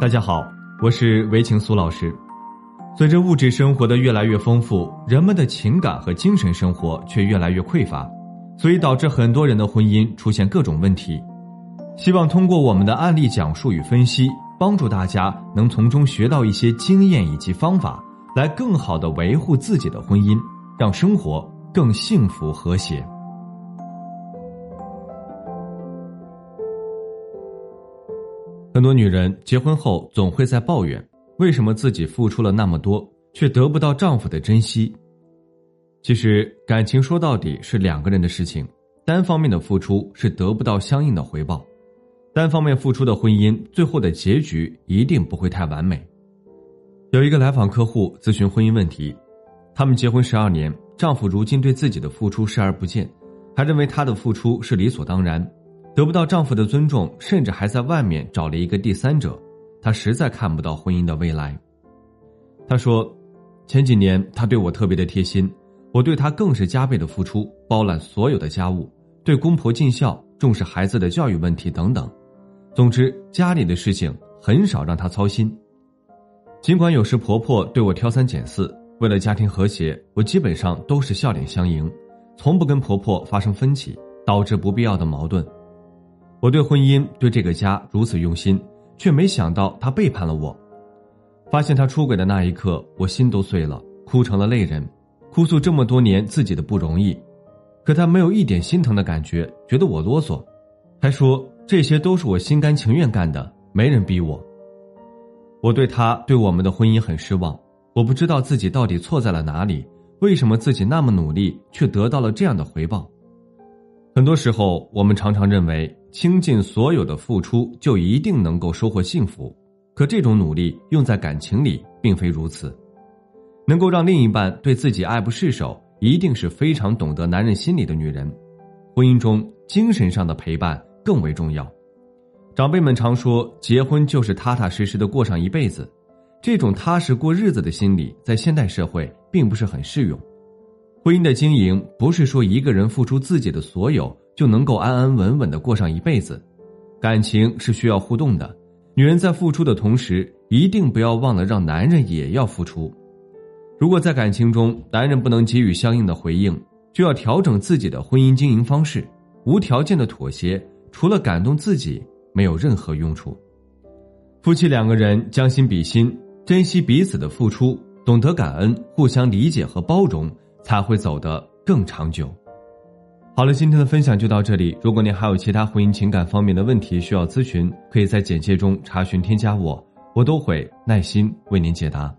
大家好，我是韦晴苏老师。随着物质生活的越来越丰富，人们的情感和精神生活却越来越匮乏，所以导致很多人的婚姻出现各种问题。希望通过我们的案例讲述与分析，帮助大家能从中学到一些经验以及方法，来更好的维护自己的婚姻，让生活更幸福和谐。很多女人结婚后总会在抱怨。为什么自己付出了那么多，却得不到丈夫的珍惜？其实，感情说到底是两个人的事情，单方面的付出是得不到相应的回报，单方面付出的婚姻最后的结局一定不会太完美。有一个来访客户咨询婚姻问题，他们结婚十二年，丈夫如今对自己的付出视而不见，还认为他的付出是理所当然，得不到丈夫的尊重，甚至还在外面找了一个第三者。她实在看不到婚姻的未来。她说：“前几年他对我特别的贴心，我对他更是加倍的付出，包揽所有的家务，对公婆尽孝，重视孩子的教育问题等等。总之，家里的事情很少让他操心。尽管有时婆婆对我挑三拣四，为了家庭和谐，我基本上都是笑脸相迎，从不跟婆婆发生分歧，导致不必要的矛盾。我对婚姻，对这个家如此用心。”却没想到他背叛了我，发现他出轨的那一刻，我心都碎了，哭成了泪人，哭诉这么多年自己的不容易，可他没有一点心疼的感觉，觉得我啰嗦，还说这些都是我心甘情愿干的，没人逼我。我对他对我们的婚姻很失望，我不知道自己到底错在了哪里，为什么自己那么努力却得到了这样的回报？很多时候，我们常常认为。倾尽所有的付出就一定能够收获幸福，可这种努力用在感情里并非如此。能够让另一半对自己爱不释手，一定是非常懂得男人心理的女人。婚姻中精神上的陪伴更为重要。长辈们常说，结婚就是踏踏实实的过上一辈子，这种踏实过日子的心理在现代社会并不是很适用。婚姻的经营不是说一个人付出自己的所有。就能够安安稳稳的过上一辈子，感情是需要互动的。女人在付出的同时，一定不要忘了让男人也要付出。如果在感情中，男人不能给予相应的回应，就要调整自己的婚姻经营方式。无条件的妥协，除了感动自己，没有任何用处。夫妻两个人将心比心，珍惜彼此的付出，懂得感恩，互相理解和包容，才会走得更长久。好了，今天的分享就到这里。如果您还有其他婚姻情感方面的问题需要咨询，可以在简介中查询添加我，我都会耐心为您解答。